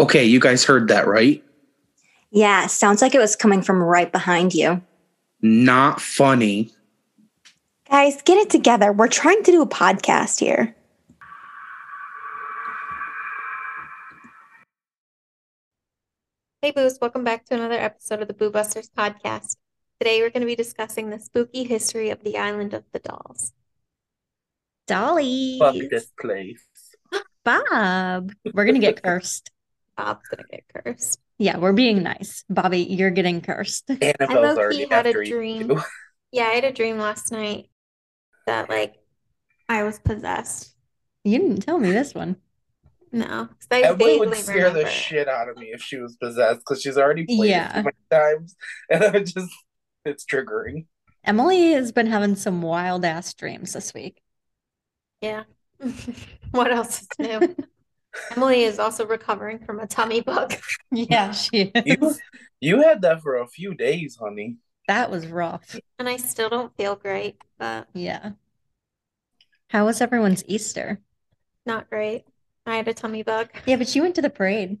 Okay, you guys heard that, right? Yeah, sounds like it was coming from right behind you. Not funny. Guys, get it together. We're trying to do a podcast here. Hey, Boos, welcome back to another episode of the Boo Busters podcast. Today, we're going to be discussing the spooky history of the island of the dolls. Dolly. Fuck this place. Bob. We're gonna get cursed. Bob's going to get cursed. Yeah, we're being nice. Bobby, you're getting cursed. Annabelle's low-key already had a after you. dream. too. Yeah, I had a dream last night that, like, I was possessed. You didn't tell me this one. No, I Emily would vaguely scare remember the shit out of me if she was possessed because she's already played Yeah. it too many times, and I just it's triggering. Emily has been having some wild ass dreams this week. Yeah. What else is new? Emily is also recovering from a tummy bug. Yeah, she You is. you had that for a few days, honey. That was rough. And I still don't feel great, but Yeah. How was everyone's Easter? not great. I had a tummy bug. Yeah, but you went to the parade.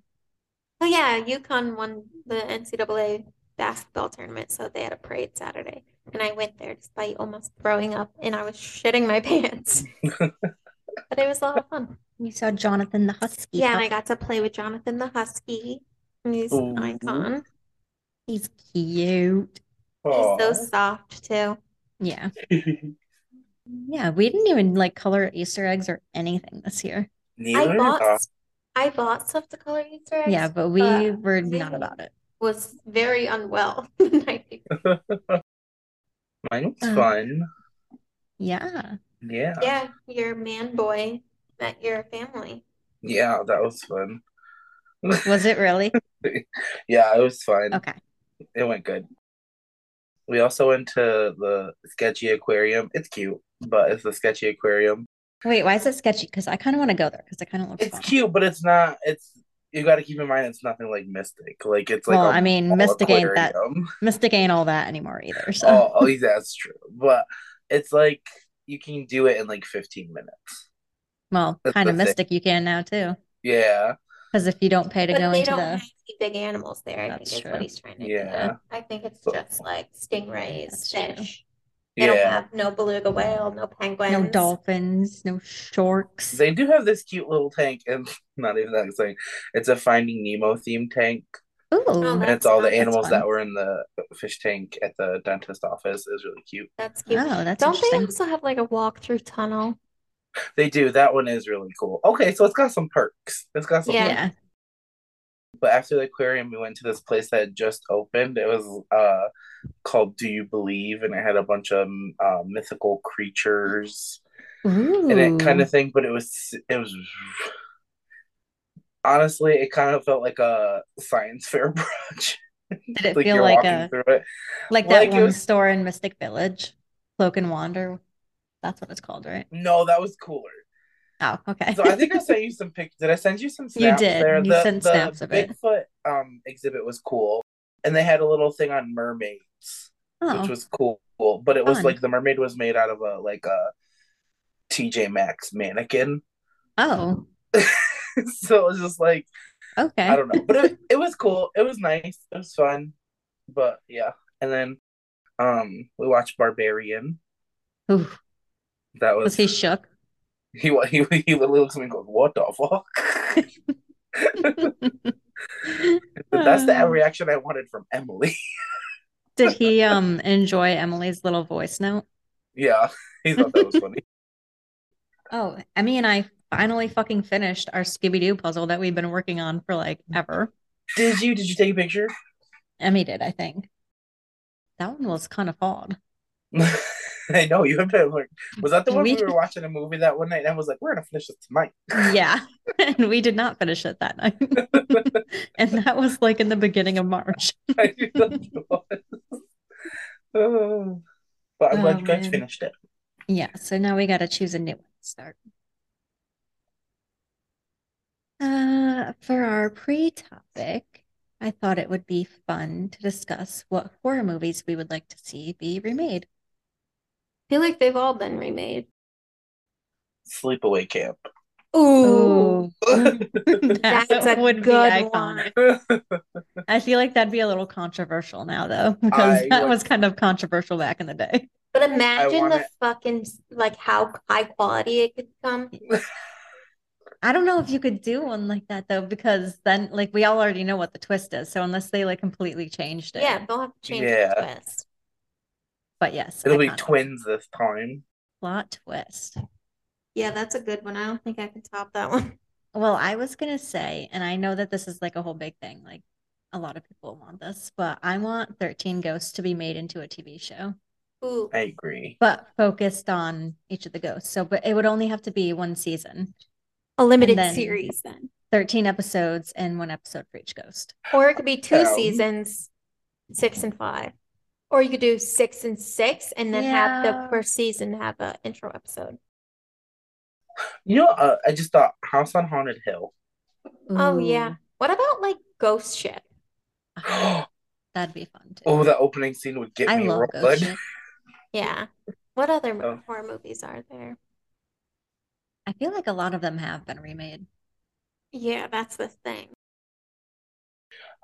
Oh yeah, UConn won the NCAA basketball tournament, so they had a parade Saturday. And I went there despite almost throwing up and I was shitting my pants. But it was a lot of fun. You saw Jonathan the Husky. Yeah, and I got to play with Jonathan the Husky. He's an icon. He's cute. He's so soft too. Yeah. Yeah, we didn't even like color Easter eggs or anything this year. I bought I. I bought stuff to color Easter eggs. Yeah, but we but were not about it. was very unwell the night. Mine was Uh. fun. Yeah. Yeah. Yeah, your man boy met your family. Yeah, that was fun. Was it really? Yeah, it was fun. Okay. It went good. We also went to the sketchy aquarium. It's cute, but it's the sketchy aquarium. Wait, why is it sketchy? Because I kind of want to go there because it kind of looks fun. It's fun. cute, but it's not. It's you got to keep in mind it's nothing like Mystic. Like it's like Well, a I mean, mall Mystic ain't that. Mystic ain't all that anymore either. So Oh, oh, yeah, that's true. But it's like you can do it in like 15 minutes. well, kind of the thing. Mystic you can now too. Yeah, Because if you don't pay to But go they into don't the have any big animals there, I That's think is true. what he's trying to Yeah. do. I think it's So- just like stingrays, That's true. fish. They don't have no beluga whale, no penguins. no dolphins, no sharks. They do have this cute little tank, and not even that exciting. It's a Finding Nemo themed tank, Ooh, Oh, and That's it's all the animals fun. that were in the fish tank at the dentist office. Is really cute. That's cute. oh, that's Don't they also have like a walk-through tunnel? They do. That one is really cool. Okay, so it's got some perks. It's got some. Yeah. Yeah. But after the aquarium, we went to this place that had just opened. It was uh called Do You Believe, and it had a bunch of uh, mythical creatures Ooh. and it kind of thing. But it was it was honestly, it kind of felt like a science fair project. Did it like feel like a like that like one was- store in Mystic Village, Cloak and Wander? That's what it's called, right? No, that was cooler. Oh, okay. So I think I sent you some pictures. Did I send you some You did. there? You the, sent the snaps of it. Bigfoot um exhibit was cool, and they had a little thing on mermaids, oh, which was cool. But it was Fun. like the mermaid was made out of a like a TJ Maxx mannequin. oh, so it was just like okay. I don't know, but it it was cool. It was nice. It was fun. But yeah, and then um we watched Barbarian. Ooh, That was was he shook? he he he literally looks at me and goes, "What the fuck." But that's the reaction I wanted from Emily. Did he um enjoy Emily's little voice note? yeah, he thought that was funny. Oh, Emmy and I finally fucking finished our Scooby-Doo puzzle that we've been working on for like ever. Did you? Did you take a picture? Emmy did, I think. That one was kind of hard. I know you have to like. Was that the one we, We- were watching a movie that one night? And I was like, "We're gonna finish this tonight." Yeah, and we did not finish it that night. And that was like in the beginning of March. I knew that was. Oh. but I'm glad Oh, you guys oh, man. finished it. Yeah, so now we got to choose a new one to start. Uh, for our pre-topic, I thought it would be fun to discuss what horror movies we would like to see be remade. I feel like they've all been remade. Sleepaway Camp. Ooh, that That's a would be good iconic. I feel like that'd be a little controversial now, though, because I that would- was kind of controversial back in the day. but imagine the it- fucking like how high quality it could come. I don't know if you could do one like that though, because then like we all already know what the twist is. So unless they like completely changed it. Yeah, they'll have to change Yeah. the twist. But yes, It'll be twins this time. plot twist. Yeah, that's a good one. I don't think I can top that one. Well, I was gonna say, and I know that this is like a whole big thing, like a lot of people want this, but I want 13 Ghosts to be made into a TV show, Ooh, I agree. but focused on each of the ghosts. So, but it would only have to be one season, a limited then- series then. 13 episodes and one episode for each ghost. Or it could be two Um, seasons, six and five. Or you could do six and six and then have the first season have a intro episode. You know, uh, I just thought House on Haunted Hill. Oh yeah. What about like Ghost Ship? Oh, that'd be fun too. Oh, the opening scene would get I me love rolling. Ghost Ship. Yeah. What other Oh. horror movies are there? I feel like a lot of them have been remade. Yeah, that's the thing.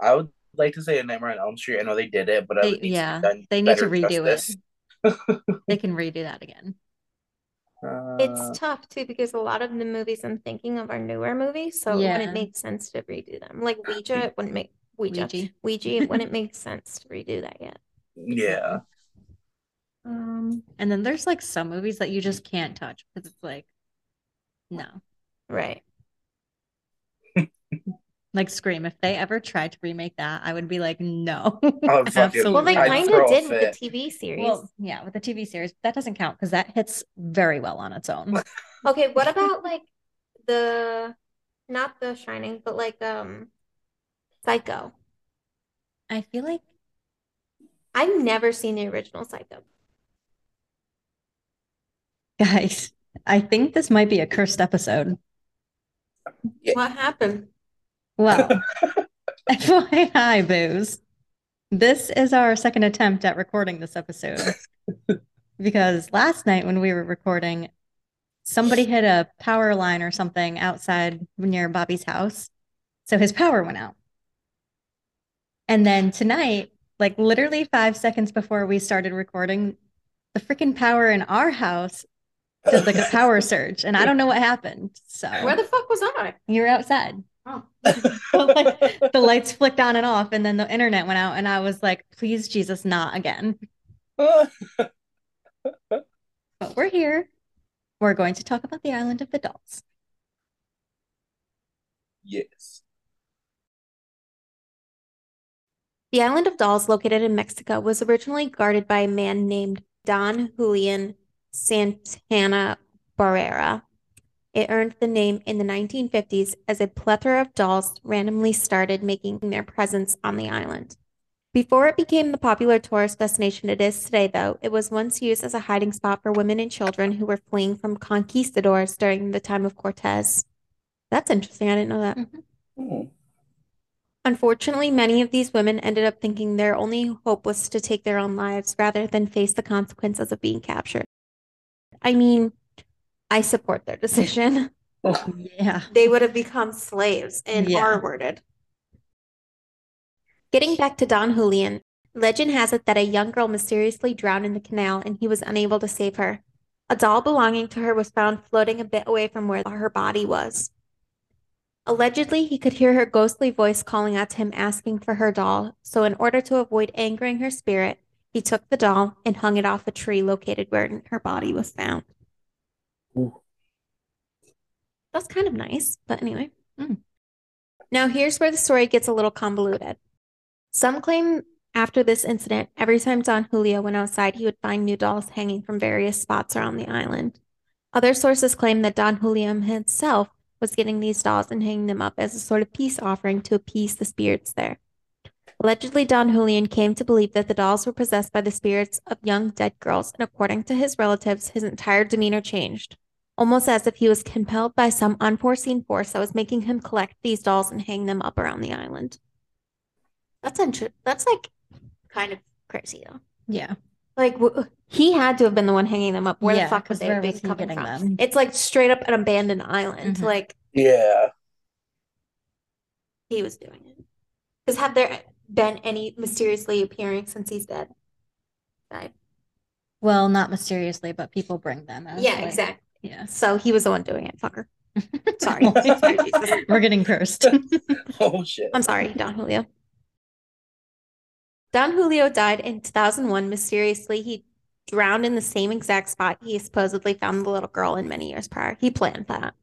I would like to say a Nightmare on Elm Street. I know they did it, but They- would need yeah, done they need to better redo it. They can redo that again. Uh, It's tough too because a lot of the movies I'm thinking of are newer movies, so it Yeah. wouldn't make sense to redo them. Like Ouija, it wouldn't make Ouija. Ouija. Ouija, it wouldn't make sense to redo that yet. yeah. Um, and then there's like some movies that you just can't touch because it's like, no. Right. Like Scream, if they ever tried to remake that, I would be like, no. I would fucking- Well, they kind of a did with the TV series. Well, yeah, with the TV series, that doesn't count because that hits very well on its own. Okay, what about like the not The Shining, but like um Psycho? I feel like I've never seen the original Psycho. guys, I think this might be a cursed episode. Yeah. What happened? Well, FYI, boos. This is our second attempt at recording this episode. Because last night when we were recording, somebody hit a power line or something outside near Bobby's house. So his power went out. And then tonight, like literally five seconds before we started recording, the freaking power in our house did like a power surge. And I don't know what happened. So Where the fuck was I? you're outside. Oh. Like, the lights flicked on and off, and then the internet went out, and I was like, please, Jesus, not again. But we're here. We're going to talk about the island of the dolls. yes. The island of Dolls, located in Mexico, was originally guarded by a man named Don Julian Santana Barrera. It earned the name in the 1950s as a plethora of dolls randomly started making their presence on the island. Before it became the popular tourist destination it is today, though, it was once used as a hiding spot for women and children who were fleeing from conquistadors during the time of Cortez. That's interesting. I didn't know that. Hmm. Unfortunately, many of these women ended up thinking their only hope was to take their own lives rather than face the consequences of being captured. I mean, I support their decision. Yeah. They would have become slaves and Yeah. R-worded. Getting back to Don Julian, legend has it that a young girl mysteriously drowned in the canal and he was unable to save her. A doll belonging to her was found floating a bit away from where her body was. Allegedly, he could hear her ghostly voice calling out to him asking for her doll, so in order to avoid angering her spirit, he took the doll and hung it off a tree located where her body was found. Ooh. That's kind of nice, but anyway. Mm. Now, here's where the story gets a little convoluted. Some claim after this incident, every time Don Julio went outside, he would find new dolls hanging from various spots around the island. Other sources claim that Don Julio himself was getting these dolls and hanging them up as a sort of peace offering to appease the spirits there. Allegedly, Don Julian came to believe that the dolls were possessed by the spirits of young dead girls, and according to his relatives, his entire demeanor changed, almost as if he was compelled by some unforeseen force that was making him collect these dolls and hang them up around the island. That's inter- that's like kind of crazy though. Yeah. Like, w- He had to have been the one hanging them up. Where Yeah, the fuck would 'cause they where been was he coming getting from? them? It's like straight up an abandoned island. Mhm. Like Yeah. he was doing it. Because have there been any mysteriously appearing since he's dead? Died. Well, not mysteriously, but people bring them. As, Yeah, like- exactly. Yeah. So he was the one doing it. Fucker. Sorry. Sorry, We're getting cursed. Oh shit. I'm sorry, Don Julio. Don Julio died in 2001 mysteriously. He drowned in the same exact spot he supposedly found the little girl in many years prior. He planned that.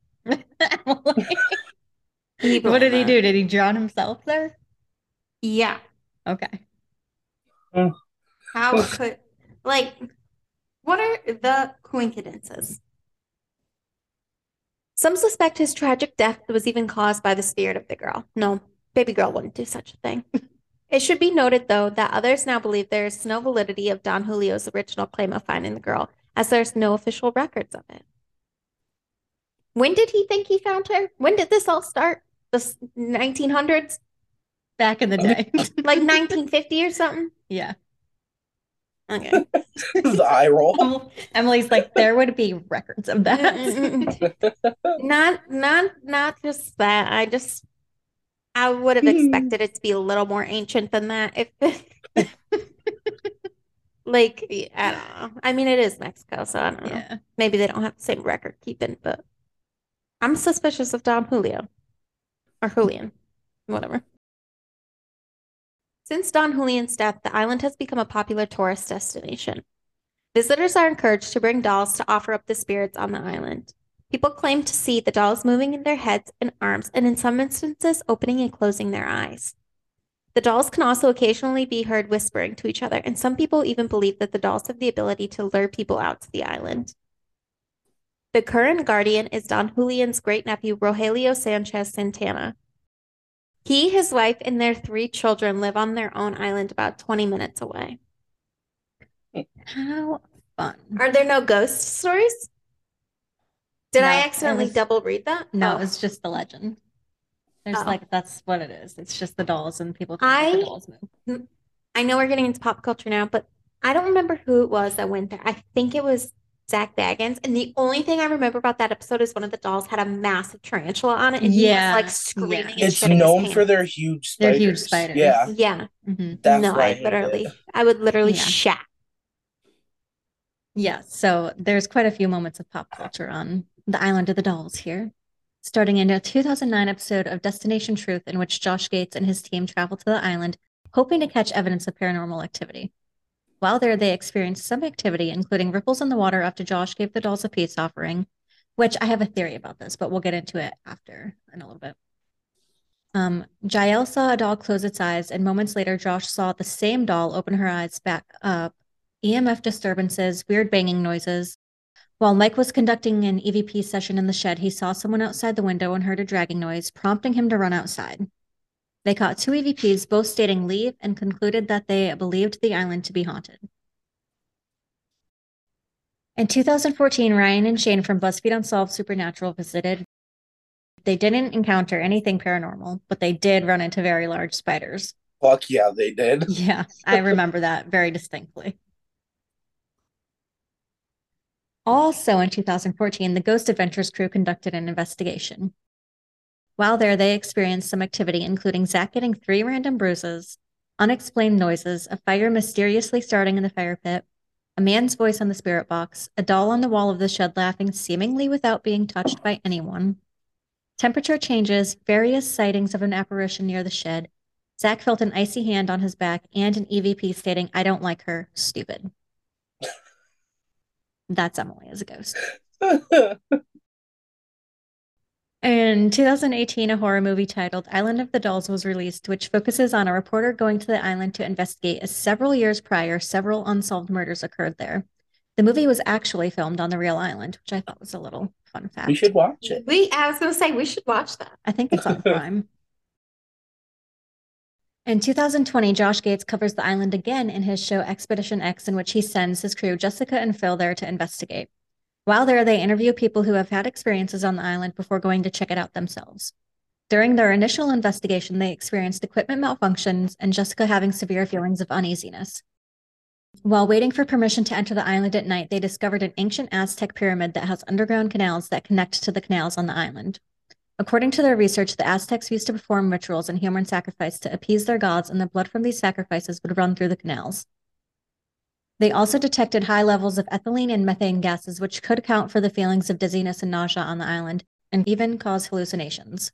He what did he do? Did he drown himself there? Yeah. Okay. Uh, How could, like, what are the coincidences? Some suspect his tragic death was even caused by the spirit of the girl. No, baby girl wouldn't do such a thing. It should be noted, though, that others now believe there is no validity of Don Julio's original claim of finding the girl, as there's no official records of it. When did he think he found her? When did this all start? The 1900s? Back in the day. Like 1950 or something? yeah. Okay. the eye roll. Emily's like, there would be records of that. Not, not, not just that. I just, I would have Hmm. expected it to be a little more ancient than that. If, like, I don't know. I mean, it is Mexico, so I don't know. yeah. Maybe they don't have the same record keeping, but I'm suspicious of Don Julio or Julian, whatever. Since Don Julian's death, the island has become a popular tourist destination. Visitors are encouraged to bring dolls to offer up the spirits on the island. People claim to see the dolls moving in their heads and arms, and in some instances, opening and closing their eyes. The dolls can also occasionally be heard whispering to each other, and some people even believe that the dolls have the ability to lure people out to the island. The current guardian is Don Julian's great nephew, Rogelio Sanchez Santana. He, his wife, and their three children live on their own island about 20 minutes away. How fun. Are there no ghost stories? Did No, I accidentally was- double read that? No, Oh. it's just the legend. There's Oh. like that's what it is. It's just the dolls and people I- the dolls move. I know we're getting into pop culture now, but I don't remember who it was that went there. I think it was Zak Bagans. And the only thing I remember about that episode is one of the dolls had a massive tarantula on it and Yeah, he was like screaming yeah. It's known for their huge They're huge spiders. Yeah, Yeah. hmm that's no, why I I literally, it. I would literally Yeah. shat. Yeah, so there's quite a few moments of pop culture on the Island of the Dolls here. Starting in a 2009 episode of Destination Truth, in which Josh Gates and his team travel to the island, hoping to catch evidence of paranormal activity. While there, they experienced some activity, including ripples in the water after Josh gave the dolls a peace offering, which I have a theory about this, but we'll get into it after in a little bit. Um, Jael saw a doll close its eyes, and moments later, Josh saw the same doll open her eyes back up. EMF disturbances, weird banging noises. While Mike was conducting an EVP session in the shed, he saw someone outside the window and heard a dragging noise, prompting him to run outside. They caught two EVPs, both stating leave, and concluded that they believed the island to be haunted. In 2014, Ryan and Shane from BuzzFeed Unsolved Supernatural visited. They didn't encounter anything paranormal, but they did run into very large spiders. Fuck yeah, they did. Yeah, I remember that very distinctly. Also in 2014, the Ghost Adventures crew conducted an investigation. While there, they experienced some activity, including Zak getting three random bruises, unexplained noises, a fire mysteriously starting in the fire pit, a man's voice on the spirit box, a doll on the wall of the shed laughing seemingly without being touched by anyone, temperature changes, various sightings of an apparition near the shed, Zak felt an icy hand on his back and an EVP stating, I don't like her, stupid. That's Emily as a ghost. In 2018, a horror movie titled Island of the Dolls was released, which focuses on a reporter going to the island to investigate as several years prior, several unsolved murders occurred there. The movie was actually filmed on the real island, which I thought was a little fun fact. we should watch it. We, I was gonna say we should watch that. I think it's on Prime. In 2020, Josh Gates covers the island again in his show Expedition X, in which he sends his crew, Jessica and Phil, there to investigate. While there, they interview people who have had experiences on the island before going to check it out themselves. During their initial investigation, they experienced equipment malfunctions and Jessica having severe feelings of uneasiness. While waiting for permission to enter the island at night, they discovered an ancient Aztec pyramid that has underground canals that connect to the canals on the island. According to their research, the Aztecs used to perform rituals and human sacrifice to appease their gods, and the blood from these sacrifices would run through the canals. They also detected high levels of ethylene and methane gases, which could account for the feelings of dizziness and nausea on the island and even cause hallucinations.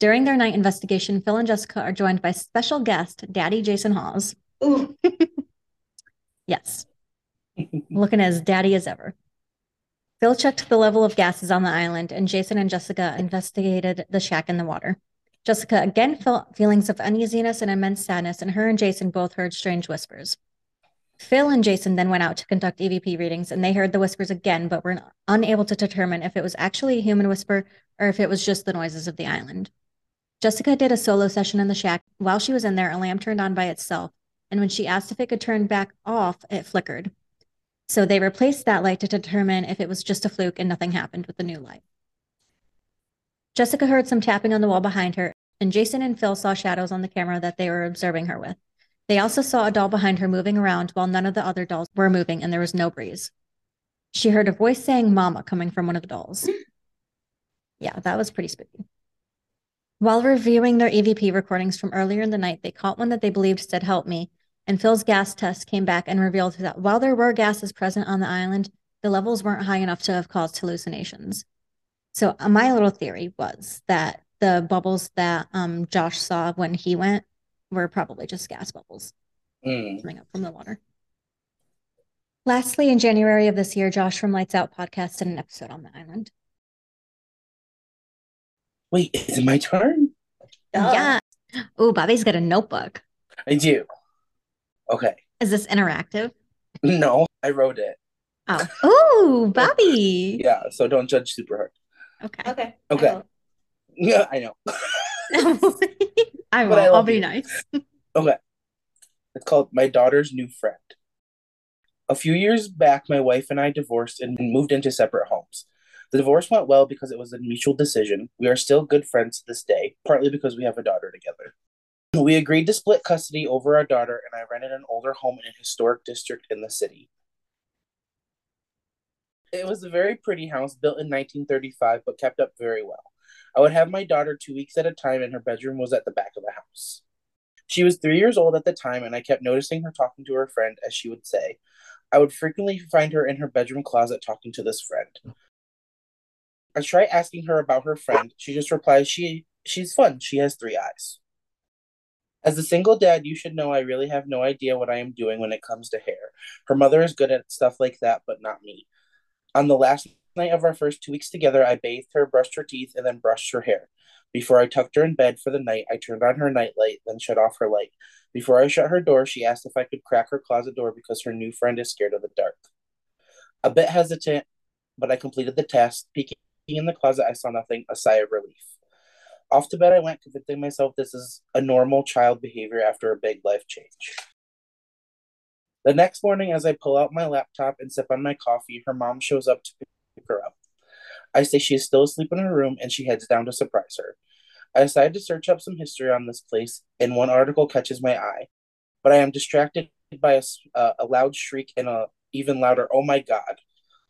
During their night investigation, Phil and Jessica are joined by special guest Daddy Jason Hawes. Ooh. Yes. Looking as daddy as ever. Phil checked the level of gases on the island, and Jason and Jessica investigated the shack in the water. Jessica again felt feelings of uneasiness and immense sadness, and her and Jason both heard strange whispers. Phil and Jason then went out to conduct EVP readings, and they heard the whispers again, but were unable to determine if it was actually a human whisper or if it was just the noises of the island. Jessica did a solo session in the shack. While she was in there, a lamp turned on by itself, and when she asked if it could turn back off, it flickered. So they replaced that light to determine if it was just a fluke and nothing happened with the new light. Jessica heard some tapping on the wall behind her, and Jason and Phil saw shadows on the camera that they were observing her with. They also saw a doll behind her moving around while none of the other dolls were moving and there was no breeze. She heard a voice saying mama coming from one of the dolls. Yeah, that was pretty spooky. While reviewing their EVP recordings from earlier in the night, they caught one that they believed said, Help me. And Phil's gas test came back and revealed that while there were gases present on the island, the levels weren't high enough to have caused hallucinations. So, uh, my little theory was that the bubbles that um, Josh saw when he went were probably just gas bubbles Mm. coming up from the water. Lastly, in January of this year, Josh from Lights Out podcast did an episode on the island. Wait, is it my turn? Yeah. Oh, Bobby's got a notebook. I do. Okay. Is this interactive? No, I wrote it. Oh, oh, Bobby. Yeah, so don't judge super hard. Okay. Okay. Okay. I. Yeah, I know. I will. But I I'll be nice. Okay. It's called My Daughter's New Friend. A few years back, my wife and I divorced and moved into separate homes. The divorce went well because it was a mutual decision. We are still good friends to this day, partly because we have a daughter together. We agreed to split custody over our daughter, and I rented an older home in a historic district in the city. It was a very pretty house built in 1935, but kept up very well. I would have my daughter two weeks at a time, and her bedroom was at the back of the house. She was three years old at the time, and I kept noticing her talking to her friend, as she would say. I would frequently find her in her bedroom closet talking to this friend. I try asking her about her friend. She just replies, "She she's fun. She has three eyes." As a single dad, you should know I really have no idea what I am doing when it comes to hair. Her mother is good at stuff like that, but not me. On the last night of our first two weeks together, I bathed her, brushed her teeth, and then brushed her hair. Before I tucked her in bed for the night, I turned on her nightlight, then shut off her light. Before I shut her door, she asked if I could crack her closet door because her new friend is scared of the dark. A bit hesitant, but I completed the task. Peeking in the closet, I saw nothing, a sigh of relief. Off to bed, I went, convincing myself this is a normal child behavior after a big life change. The next morning, as I pull out my laptop and sip on my coffee, her mom shows up to pick her up. I say she is still asleep in her room and she heads down to surprise her. I decide to search up some history on this place, and one article catches my eye, but I am distracted by a, uh, a loud shriek and a even louder, oh my god.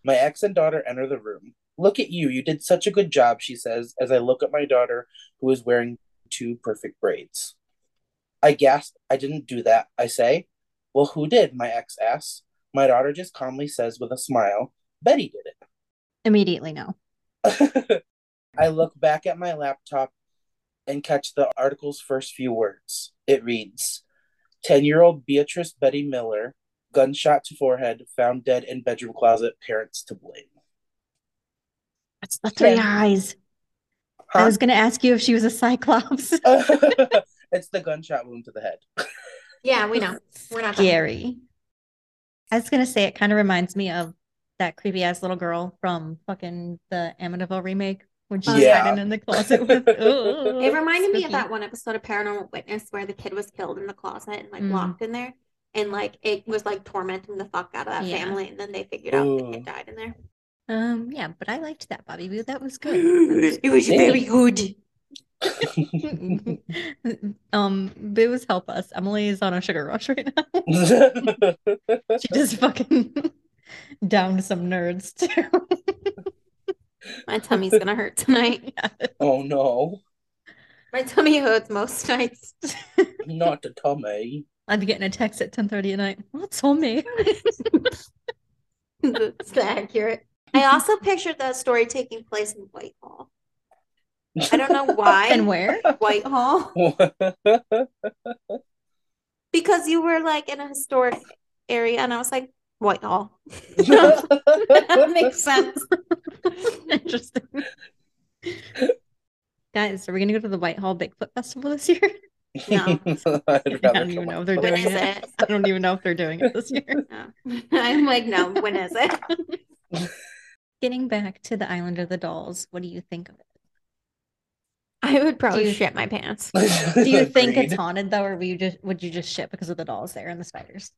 My ex and daughter enter the room. Look at you, you did such a good job, she says, as I look at my daughter, who is wearing two perfect braids. I gasp, I didn't do that, I say. Well, who did? My ex asks. My daughter just calmly says with a smile, Betty did Immediately, no. I look back at my laptop and catch the article's first few words. It reads 10 year old Beatrice Betty Miller, gunshot to forehead, found dead in bedroom closet, parents to blame. That's the three Yeah. eyes. I was going to ask you if she was a cyclops. it's the gunshot wound to the head. Yeah, we know. We're not done. Scary. I was going to say, it kind of reminds me of that creepy ass little girl from fucking the Amityville remake when she's Yeah. hiding in the closet with. Ooh, It reminded me of that one episode of Paranormal Witness where the kid was killed in the closet and like Mm. locked in there. And like it was like tormenting the fuck out of that Yeah. family. And then they figured out the Ooh. kid died in there. Um, yeah, but I liked that, Bobby Boo. That was good. It was very good. um, boos help us. Emily is on a sugar rush right now. She just fucking downed some nerds too. My tummy's gonna hurt tonight. oh no, My tummy hurts most nights. not the tummy. I'd be getting a text at 10:30 at night. What's on me? That's accurate. I also pictured that story taking place in Whitehall. I don't know why. And where? Whitehall. Because you were like in a historic area, and I was like, Whitehall. that makes sense. Interesting. Guys, are we gonna go to the Whitehall Bigfoot Festival this year? No. I'd I rather don't even know if they're doing it. it? I don't even know if they're doing it this year. No. I'm like, no, when is it? Getting back to the Island of the Dolls, what do you think of it? I would probably you- shit my pants. Do you think it's haunted though, or would you just would you just shit because of the dolls there and the spiders?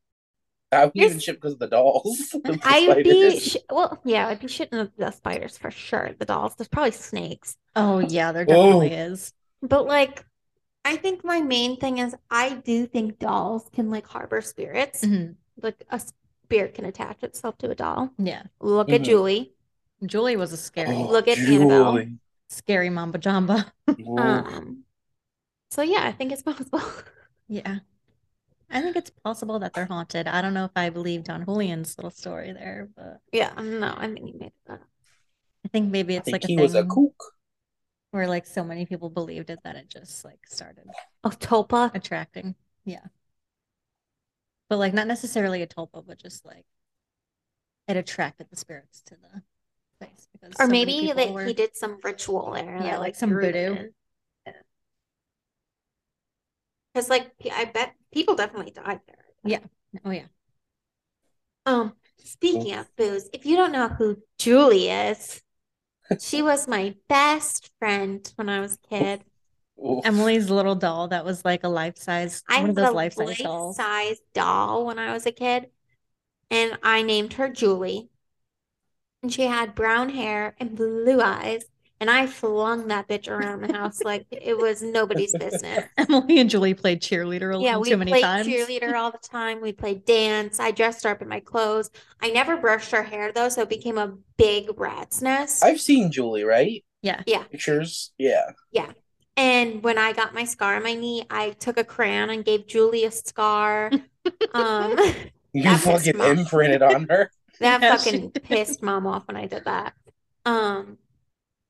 I would even Here's- ship because of the dolls. The I would be, sh well, yeah, I'd be shitting the spiders for sure. The dolls, there's probably snakes. Oh yeah, there Whoa. definitely is. But like, I think my main thing is I do think dolls can like harbor spirits. Mhm. Like a spirit can attach itself to a doll. Yeah, Look at Mhm. Julie. Julie was a scary, Oh, Look at Annabelle. Scary Mamba Jamba. Um, so yeah, I think it's possible. Yeah, I think it's possible that they're haunted. I don't know if I believe Don Julian's little story there, but Yeah, no, I think you made that. I think maybe I it's think like a he was a thing kook. where like so many people believed it that it just like started Oh, Tulpa. attracting. Yeah. But like not necessarily a tulpa, but just like it attracted the spirits to the place because Or so maybe that were he did some ritual there. Yeah, that, like some voodoo. Because like I bet people definitely died there. Yeah. Oh yeah. Um, speaking of boos, if you don't know who Julie is, she was my best friend when I was a kid. Oof. Emily's little doll that was like a life size I one of those a life size dolls. life-size doll when I was a kid, and I named her Julie. And she had brown hair and blue eyes, and I flung that bitch around the house like it was nobody's business. Emily and Julie played cheerleader a Yeah, little we too many played times. cheerleader all the time. We played dance. I dressed her up in my clothes. I never brushed her hair though, so it became a big rat's nest. I've seen Julie, right? Yeah. Yeah. Pictures. Yeah. Yeah. And when I got my scar on my knee, I took a crayon and gave Julie a scar. Um, You fucking imprinted on her. that Yeah, fucking did. pissed mom off when I did that. Um,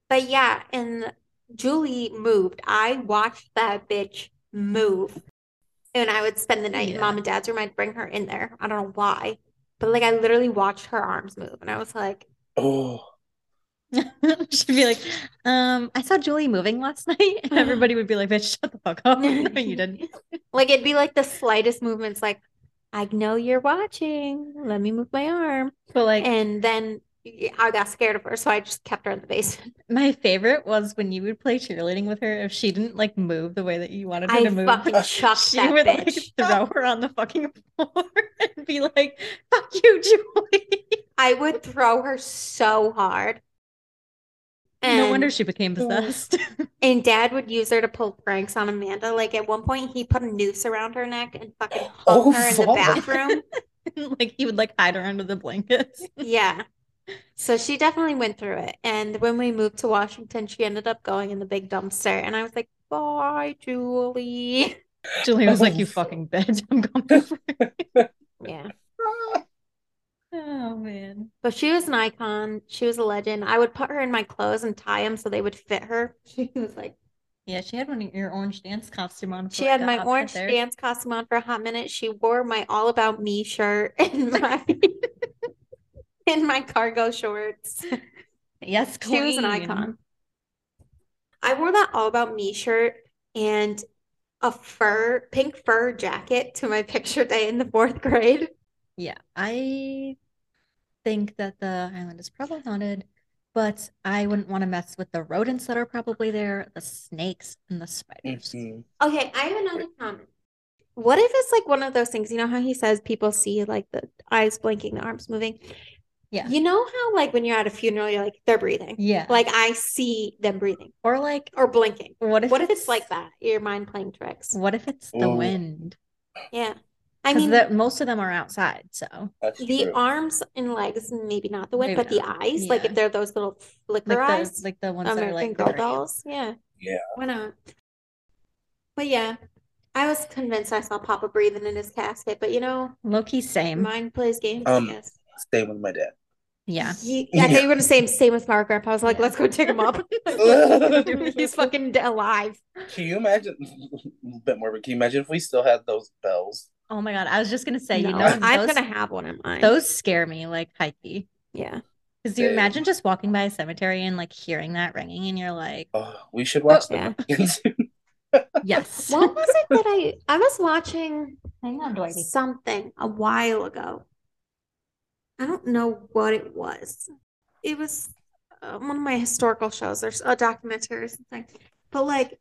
but yeah, and Julie moved. I watched that bitch move. And I would spend the night in Yeah. mom and dad's room. I'd bring her in there. I don't know why. But like I literally watched her arms move and I was like, Oh. She'd be like, um, I saw Julie moving last night. And everybody would be like, bitch, shut the fuck up. No, you didn't. like it'd be like the slightest movements, like, I know you're watching. Let me move my arm. But like And then I got scared of her, so I just kept her in the basement. my favorite was when you would play cheerleading with her. If she didn't like move the way that you wanted her I to move, fucking chucked she that would like bitch. throw her on the fucking floor and be like, fuck you, Julie. I would throw her so hard. And No wonder she became possessed. And dad would use her to pull pranks on Amanda. Like at one point, he put a noose around her neck and fucking hung Oh, her in the bathroom. like he would like hide her under the blankets. Yeah. So she definitely went through it. And when we moved to Washington, she ended up going in the big dumpster. And I was like, bye, Julie. Julie was like, "You fucking bitch, I'm coming for you." Yeah. Oh man. But she was an icon. She was a legend. I would put her in my clothes and tie them so they would fit her. She was like, Yeah, she had one of your orange dance costume on. for, she like, had my orange there. dance costume on for a hot minute. She wore my All About Me shirt and my in my cargo shorts. Yes, She was an icon. I wore that All About Me shirt and a fur, pink fur jacket to my picture day in the fourth grade. Yeah, I think that the island is probably haunted, but I wouldn't want to mess with the rodents that are probably there, the snakes and the spiders. Mhm. Okay, I have another comment. What if it's like one of those things, you know how he says people see like the eyes blinking, the arms moving? Yeah. You know how like when you're at a funeral, you're like, they're breathing. Yeah. Like I see them breathing or like or blinking. what if What if it's like that? Your mind playing tricks. What if it's the Ooh. wind? Yeah. I mean, the, most of them are outside, so the true. arms and legs, maybe not the wind, Maybe but the not. eyes, like if they're those little flicker like eyes, the like the ones that are American like Girl flickering. dolls. Yeah. Yeah. Why not? But yeah, I was convinced I saw Papa breathing in his casket, but you know, Low key same. mind plays games, Um, I guess. Staying with my dad. Yeah. He, I thought you were gonna say same with my grandpa. I was like, let's go dig him up. He's fucking alive. Can you imagine a bit more, but can you imagine if we still had those bells? Oh my god, I was just gonna say, you know, I'm those, gonna have one in mine. those scare me like hikey. yeah. Because do you imagine just walking by a cemetery and like hearing that ringing and you're like, Oh, we should watch Oh, them. yes. What was it that I I was watching Hang on, Dwighty. something a while ago. I don't know what it was. It was uh, one of my historical shows. There's a documentary or something. But like,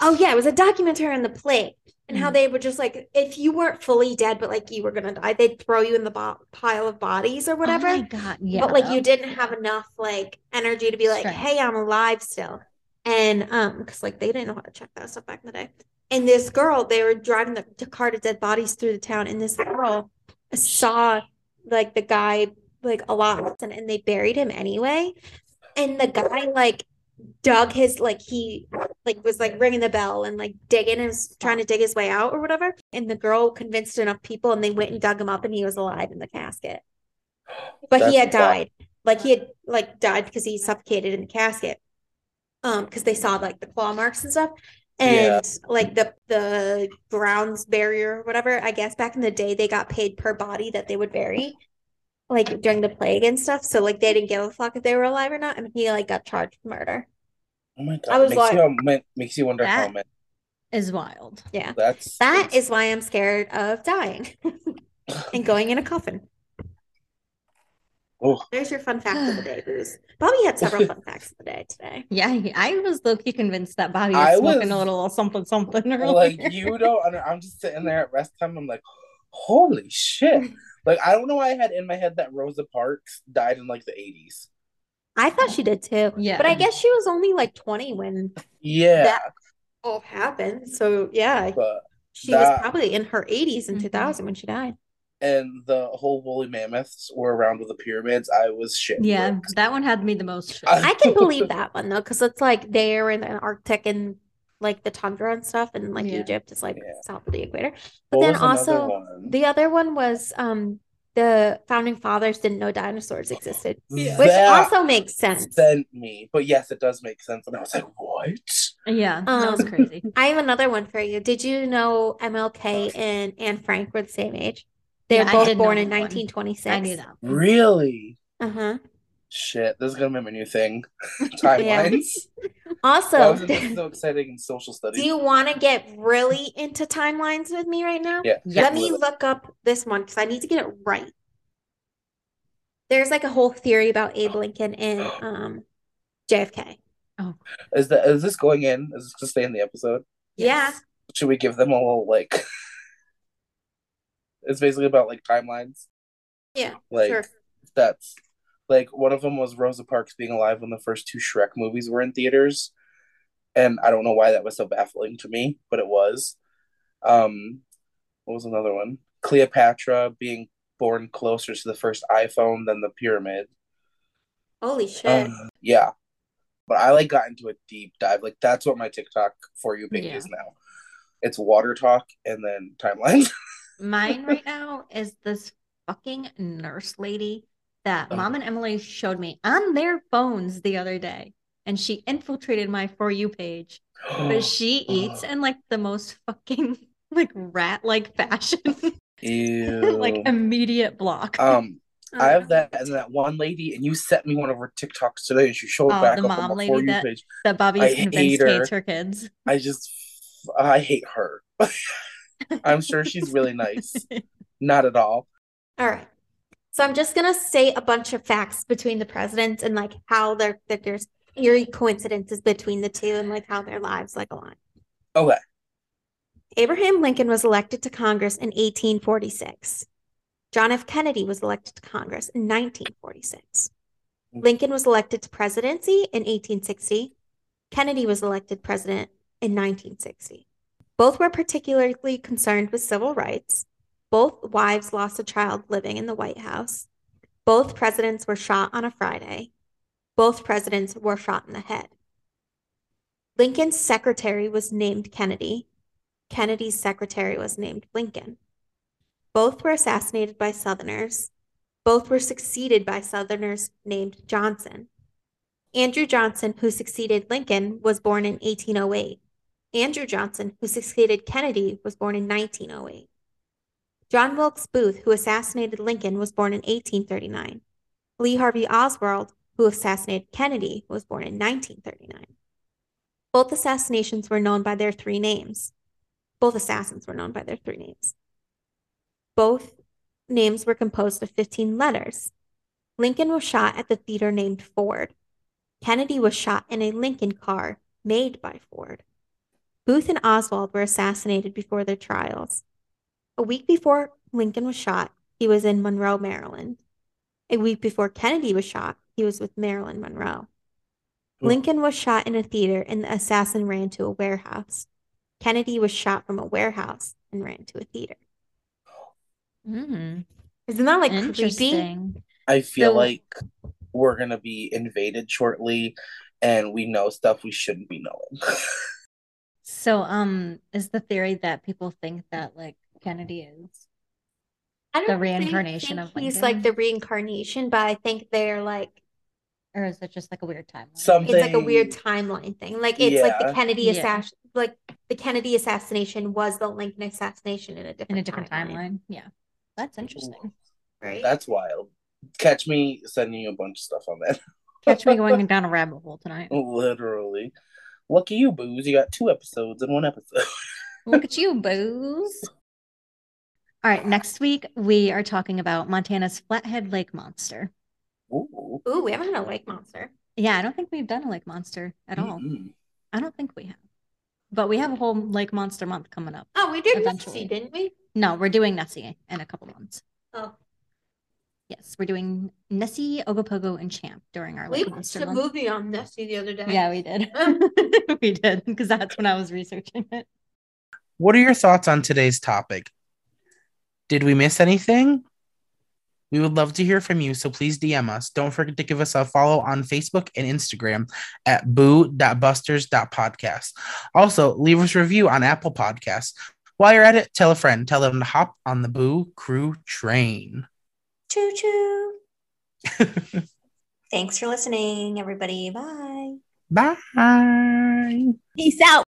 oh yeah, it was a documentary on the plague and how Mhm. they were just like, if you weren't fully dead, but like you were gonna die, they'd throw you in the bo- pile of bodies or whatever. Oh my god, yeah. But like you didn't have enough like energy to be like, Strength. hey, I'm alive still. And um, because like they didn't know how to check that stuff back in the day. And this girl, they were driving the, the car to dead bodies through the town, and this girl saw like the guy like alive, and, and they buried him anyway. And the guy like dug his like he like was like ringing the bell and like digging and was trying to dig his way out or whatever. And the girl convinced enough people, and they went and dug him up, and he was alive in the casket. But he had died. Like he had like died because he suffocated in the casket. Um, because they saw like the claw marks and stuff. Yeah. And like the the grounds barrier or whatever, I guess back in the day they got paid per body that they would bury, like during the plague and stuff. So like they didn't give a fuck if they were alive or not. And he like got charged with murder. Oh my god. I was makes like- you makes you wonder how many is wild. Yeah. that's That is why I'm scared of dying and going in a coffin. Oh There's your fun fact of the day, Boos. Bobby had several fun facts of the day today. Yeah, I was low key convinced that Bobby was I smoking was- a little something something earlier. like you don't under- I'm just sitting there at rest time. I'm like, holy shit. Like I don't know why I had in my head that Rosa Parks died in like the 80s. I thought she did too. Yeah. But I guess she was only like 20 when Yeah. That- all happened. So yeah, but she was probably in her 80s in Mhm. 2000 when she died. And the whole woolly mammoths were around with the pyramids. I was shit. yeah, that one had me the most shook. I- I can believe that one though, because it's like they're in the Arctic and like the tundra and stuff, and like Yeah. Egypt is like Yeah. south of the equator. But What then also one? the other one was um the founding fathers didn't know dinosaurs existed, which That also makes sense. sent me, but yes, it does make sense. And I was like, what? yeah, that was Um, crazy. I have another one for you. Did you know MLK and Anne Frank were the same age? They Yeah, were both born in that one. 1926. I knew that. Really? Uh-huh. Shit, this is gonna be my new thing. Timelines. Also, That was just so exciting in social studies. do you want to get really into timelines with me right now? yeah. Yeah. Let me look up this one because I need to get it right. There's like a whole theory about Abe Lincoln and um JFK. Oh. Is that is this going in? Is this to stay in the episode? Yeah. Should we give them a little like? it's basically about like timelines. Yeah, Like sure. that's like one of them was Rosa Parks being alive when the first two Shrek movies were in theaters, and I don't know why that was so baffling to me, but it was. Um, what was another one? Cleopatra being born closer to the first iPhone than the pyramid. Holy shit. Uh, yeah. But I like got into a deep dive. Like that's what my TikTok for you page Yeah. is now. It's WaterTok and then timelines. Mine right now is this fucking nurse lady that Oh. mom and Emily showed me on their phones the other day. And she infiltrated my For You page. But she eats in like the most fucking like rat like fashion. Like immediate block. um, Oh, I have that and that one lady, and you sent me one of her TikToks today, and she showed Oh, back the up mom on lady for you that- page. that Bobby's I convinced her. hates her kids. I just, I hate her. I'm sure she's really nice. Not at all. All right. So I'm just gonna say a bunch of facts between the presidents and like how there that there's eerie coincidences between the two and like how their lives like align. Okay. Abraham Lincoln was elected to Congress in 1846. John F. Kennedy was elected to Congress in 1946. Lincoln was elected to presidency in 1860. Kennedy was elected president in 1960. Both were particularly concerned with civil rights. Both wives lost a child living in the White House. Both presidents were shot on a Friday. Both presidents were shot in the head. Lincoln's secretary was named Kennedy. Kennedy's secretary was named Lincoln. Both were assassinated by Southerners. Both were succeeded by Southerners named Johnson. Andrew Johnson, who succeeded Lincoln, was born in 1808. Andrew Johnson, who succeeded Kennedy, was born in 1908. John Wilkes Booth, who assassinated Lincoln, was born in 1839. Lee Harvey Oswald, who assassinated Kennedy, was born in 1939. Both assassinations were known by their three names. Both assassins were known by their three names. Both names were composed of 15 letters. Lincoln was shot at the theater named Ford. Kennedy was shot in a Lincoln car made by Ford. Booth and Oswald were assassinated before their trials. A week before Lincoln was shot, he was in Monroe, Maryland. A week before Kennedy was shot, he was with Marilyn Monroe. Ooh. Lincoln was shot in a theater and the assassin ran to a warehouse. Kennedy was shot from a warehouse and ran to a theater. Mm, Isn't that like creepy? I feel So- like we're gonna be invaded shortly, and we know stuff we shouldn't be knowing. So, um, is the theory that people think that like Kennedy is I don't The reincarnation think of he's like the reincarnation, but I think they're like or is it just like a weird timeline? Something. it's like a weird timeline thing. Like it's like the Yeah. Kennedy Yeah. assassin like the Kennedy assassination was the Lincoln assassination in a different in a different timeline, timeline. Yeah. That's interesting. right? That's wild. Catch me sending you a bunch of stuff on that. Catch me going down a rabbit hole tonight. Literally. Lucky you, Boos. You got two episodes in one episode. Look at you, boos. All right, next week we are talking about Montana's Flathead Lake Monster. Ooh. Ooh, we haven't had a lake monster. Yeah, I don't think we've done a lake monster at all. Mm-mm. I don't think we have. But we have a whole lake monster month coming up. Oh, we did Eventually. Nessie, didn't we? No, we're doing Nessie in a couple months. Oh, Yes, we're doing Nessie, Ogopogo, and Champ during our we watched a month. movie on Nessie the other day. Yeah, we did. we did because that's when I was researching it. What are your thoughts on today's topic? Did we miss anything? We would love to hear from you, so please DM us. Don't forget to give us a follow on Facebook and Instagram at boo.busters.podcast. Also, leave us a review on Apple Podcasts. While you're at it, tell a friend. Tell them to hop on the Boo Crew train. Choo choo. Thanks for listening, everybody. Bye. Bye. Peace out.